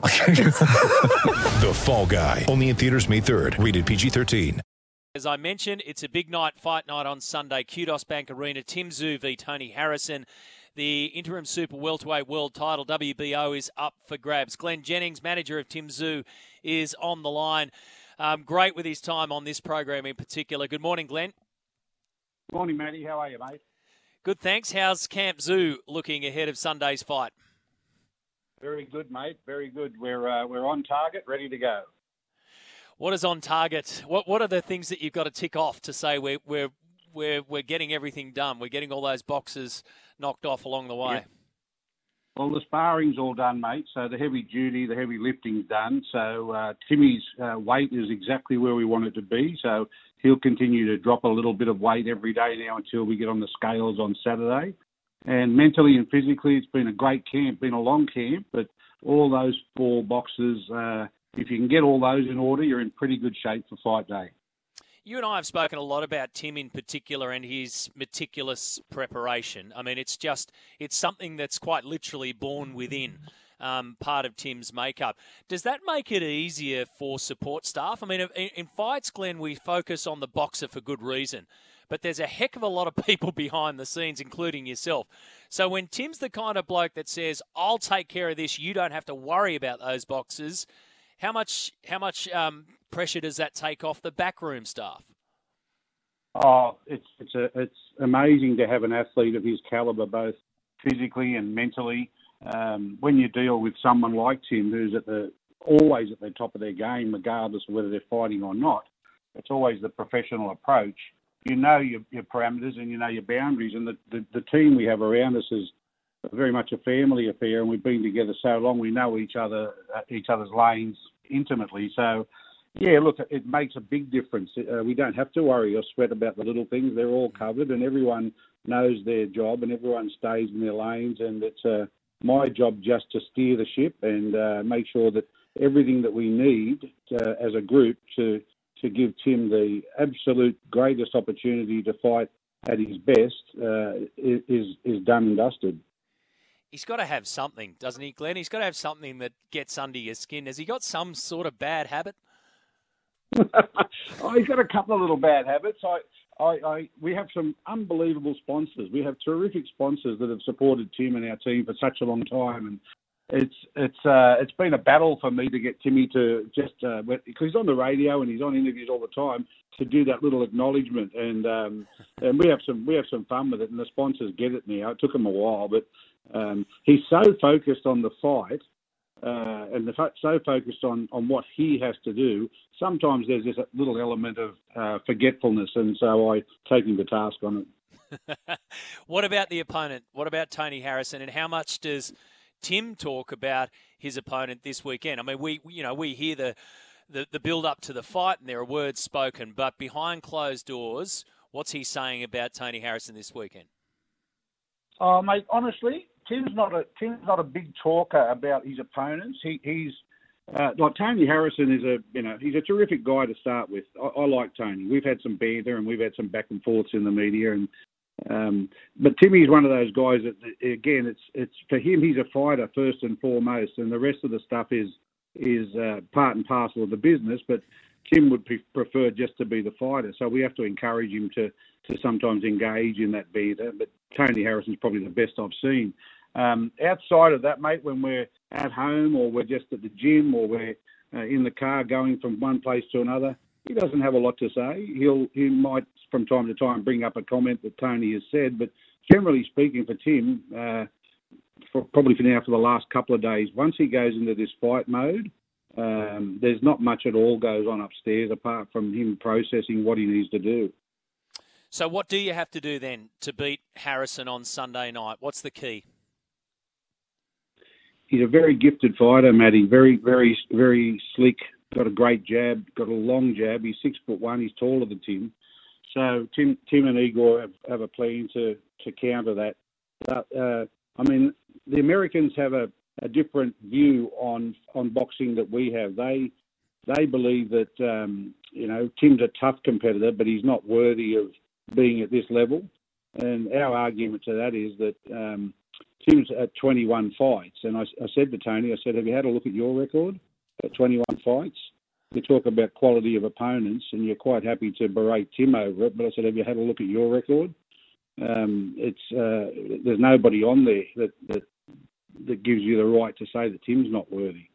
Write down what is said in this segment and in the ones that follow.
The Fall Guy. Only in theaters May 3rd. Rated PG-13. As I mentioned, it's a big night, fight night on Sunday. Kudos Bank Arena, Tim Tszyu v Tony Harrison. The interim super welterweight world title WBO is up for grabs. Glenn Jennings, manager of Tim Tszyu, is on the line. Um, great with his time on this program in particular. Good morning, Glenn. Good Morning, Matty. How are you, mate? Good, thanks. How's Camp Tszyu looking ahead of Sunday's fight? Very good, mate. Very good. We're uh, we're on target, ready to go. What is on target? What What are the things that you've got to tick off to say we're we're we're we're getting everything done? We're getting all those boxes knocked off along the way. Well, the sparring's all done, mate. So the heavy duty, the heavy lifting's done. So uh, Timmy's uh, weight is exactly where we want it to be. So he'll continue to drop a little bit of weight every day now until we get on the scales on Saturday. And mentally and physically, it's been a great camp, been a long camp, but all those four boxes, uh, if you can get all those in order, you're in pretty good shape for fight day. You and I have spoken a lot about Tim in particular and his meticulous preparation. I mean, it's just it's something that's quite literally born within. Um, part of Tim's makeup. Does that make it easier for support staff? I mean, in, in fights, Glenn, we focus on the boxer for good reason, but there's a heck of a lot of people behind the scenes, including yourself. So when Tim's the kind of bloke that says, "I'll take care of this. You don't have to worry about those boxes," how much how much um, pressure does that take off the backroom staff? Oh, it's it's a, it's amazing to have an athlete of his caliber, both physically and mentally. Um, when you deal with someone like Tim, who's at the always at the top of their game, regardless of whether they're fighting or not, it's always the professional approach. You know your, your parameters and you know your boundaries, and the, the, the team we have around us is very much a family affair, and we've been together so long. We know each other, uh, each other's lanes intimately. So, yeah, look, it makes a big difference. Uh, we don't have to worry or sweat about the little things. They're all covered, and everyone knows their job, and everyone stays in their lanes. And it's uh, my job just to steer the ship and uh, make sure that everything that we need uh, as a group to to give Tim the absolute greatest opportunity to fight at his best uh, is is done and dusted. He's got to have something, doesn't he, Glenn? He's got to have something that gets under your skin. Has he got some sort of bad habit? oh, he's got a couple of little bad habits. I, I, I, we have some unbelievable sponsors. We have terrific sponsors that have supported Tim and our team for such a long time, and it's it's uh, it's been a battle for me to get Timmy to just uh, because he's on the radio and he's on interviews all the time to do that little acknowledgement and um, and we have some we have some fun with it and the sponsors get it now. It took him a while, but um, he's so focused on the fight uh, and the, so focused on, on what he has to do, sometimes there's this little element of uh, forgetfulness, and so I take him to task on it. what about the opponent? What about Tony Harrison, and how much does Tim talk about his opponent this weekend? I mean, we you know we hear the the, the build up to the fight, and there are words spoken, but behind closed doors, what's he saying about Tony Harrison this weekend? Oh, mate, honestly, Tim's not a Tim's not a big talker about his opponents. He, he's uh, like Tony Harrison is a you know he's a terrific guy to start with. I, I like Tony. We've had some banter and we've had some back and forths in the media, and um, but Timmy's one of those guys that again it's it's for him he's a fighter first and foremost, and the rest of the stuff is is uh, part and parcel of the business. But Tim would pre- prefer just to be the fighter, so we have to encourage him to to sometimes engage in that banter. But Tony Harrison's probably the best I've seen. Um, outside of that, mate, when we're at home or we're just at the gym or we're uh, in the car going from one place to another, he doesn't have a lot to say. He'll he might from time to time bring up a comment that Tony has said, but generally speaking, for Tim, uh, for, probably for now for the last couple of days, once he goes into this fight mode, um, there's not much at all goes on upstairs apart from him processing what he needs to do. So, what do you have to do then to beat Harrison on Sunday night? What's the key? He's a very gifted fighter, Matty. Very, very, very slick, got a great jab, got a long jab. He's six foot one. He's taller than Tim. So Tim, Tim and Igor have, have a plan to, to counter that. But, uh, I mean, the Americans have a, a different view on on boxing that we have. They they believe that um, you know Tim's a tough competitor, but he's not worthy of being at this level. And our argument to that is that um, Tim's at 21 fights, and I, I said to Tony, I said, "Have you had a look at your record 21 fights?" You talk about quality of opponents, and you're quite happy to berate Tim over it. But I said, "Have you had a look at your record?" Um, it's uh, there's nobody on there that, that that gives you the right to say that Tim's not worthy.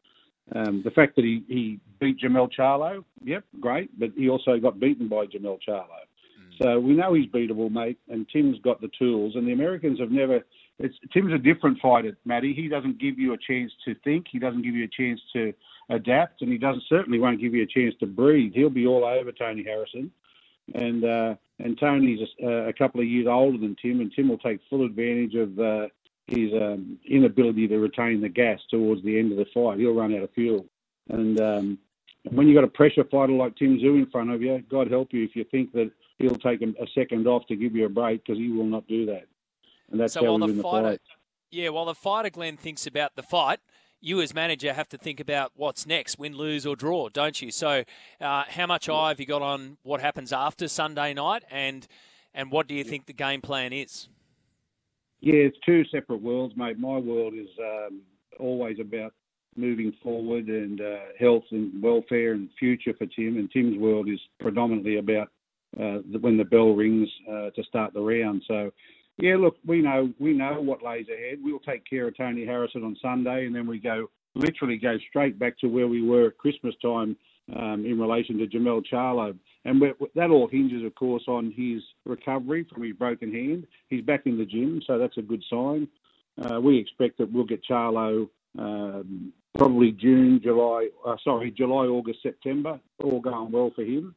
Um, the fact that he, he beat Jermell Charlo, yep, great, but he also got beaten by Jermell Charlo. Mm. So we know he's beatable, mate, and Tim's got the tools. And the Americans have never. It's, Tim's a different fighter, Matty. He doesn't give you a chance to think. He doesn't give you a chance to adapt, and he doesn't certainly won't give you a chance to breathe. He'll be all over Tony Harrison, and uh, and Tony's a, a, couple of years older than Tim, and Tim will take full advantage of uh, his um, inability to retain the gas towards the end of the fight. He'll run out of fuel. And um, when you've got a pressure fighter like Tim Tszyu in front of you, God help you if you think that he'll take a, second off to give you a break because he will not do that. And that's so how we the win the fighter, fight. Yeah, while the fighter, Glenn, thinks about the fight, you as manager have to think about what's next, win, lose, or draw, don't you? So, uh, how much eye have you got on what happens after Sunday night, and and what do you think the game plan is? Yeah, it's two separate worlds, mate. My world is um, always about moving forward and uh, health and welfare and future for Tim, and Tim's world is predominantly about uh, when the bell rings uh, to start the round. So, yeah, look, we know we know what lays ahead. We'll take care of Tony Harrison on Sunday, and then we go literally go straight back to where we were at Christmas time um, in relation to Jermell Charlo. And that all hinges, of course, on his recovery from his broken hand. He's back in the gym, so that's a good sign. Uh, we expect that we'll get Charlo um, probably June, July, uh, sorry, July, August, September, all going well for him.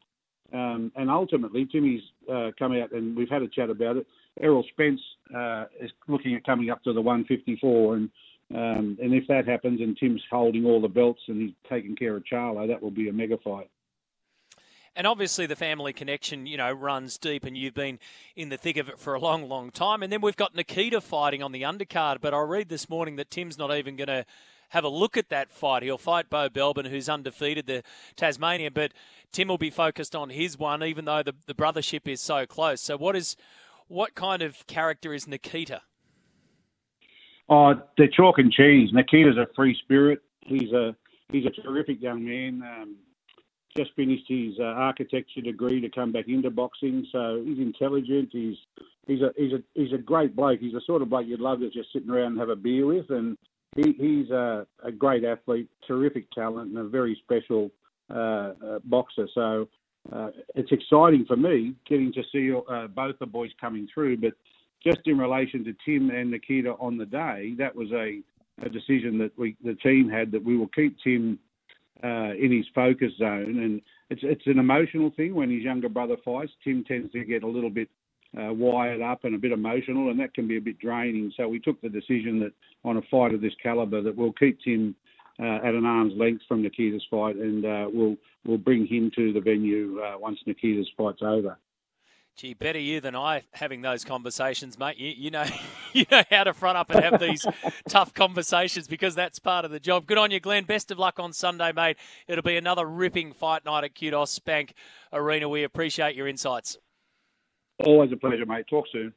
Um, and ultimately, Timmy's uh, come out and we've had a chat about it. Errol Spence uh, is looking at coming up to the 154, and um, and if that happens and Tim's holding all the belts and he's taking care of Charlo, that will be a mega fight. And obviously, the family connection, you know, runs deep, and you've been in the thick of it for a long, long time. And then we've got Nikita fighting on the undercard. But I read this morning that Tim's not even going to have a look at that fight. He'll fight Bo Belbin, who's undefeated, the Tasmanian. But Tim will be focused on his one, even though the, the brothership is so close. So, what is what kind of character is Nikita? Oh, they're chalk and cheese. Nikita's a free spirit. He's a he's a terrific young man. Um, just finished his uh, architecture degree to come back into boxing. So he's intelligent. He's he's a he's a he's a great bloke. He's the sort of bloke you'd love to just sit around and have a beer with. And he, he's a, a great athlete, terrific talent, and a very special uh, uh, boxer. So uh, it's exciting for me getting to see uh, both the boys coming through. But just in relation to Tim and Nikita on the day, that was a, a decision that we the team had that we will keep Tim uh, in his focus zone. And it's it's an emotional thing when his younger brother fights. Tim tends to get a little bit uh, wired up and a bit emotional, and that can be a bit draining. So we took the decision that on a fight of this calibre, that we'll keep Tim uh, at an arm's length from Nikita's fight, and uh, we'll we'll bring him to the venue uh, once Nikita's fight's over. Gee, better you than I having those conversations, mate. You, you know, you know how to front up and have these tough conversations because that's part of the job. Good on you, Glenn. Best of luck on Sunday, mate. It'll be another ripping fight night at Kudos Bank Arena. We appreciate your insights. Always a pleasure, mate. Talk soon.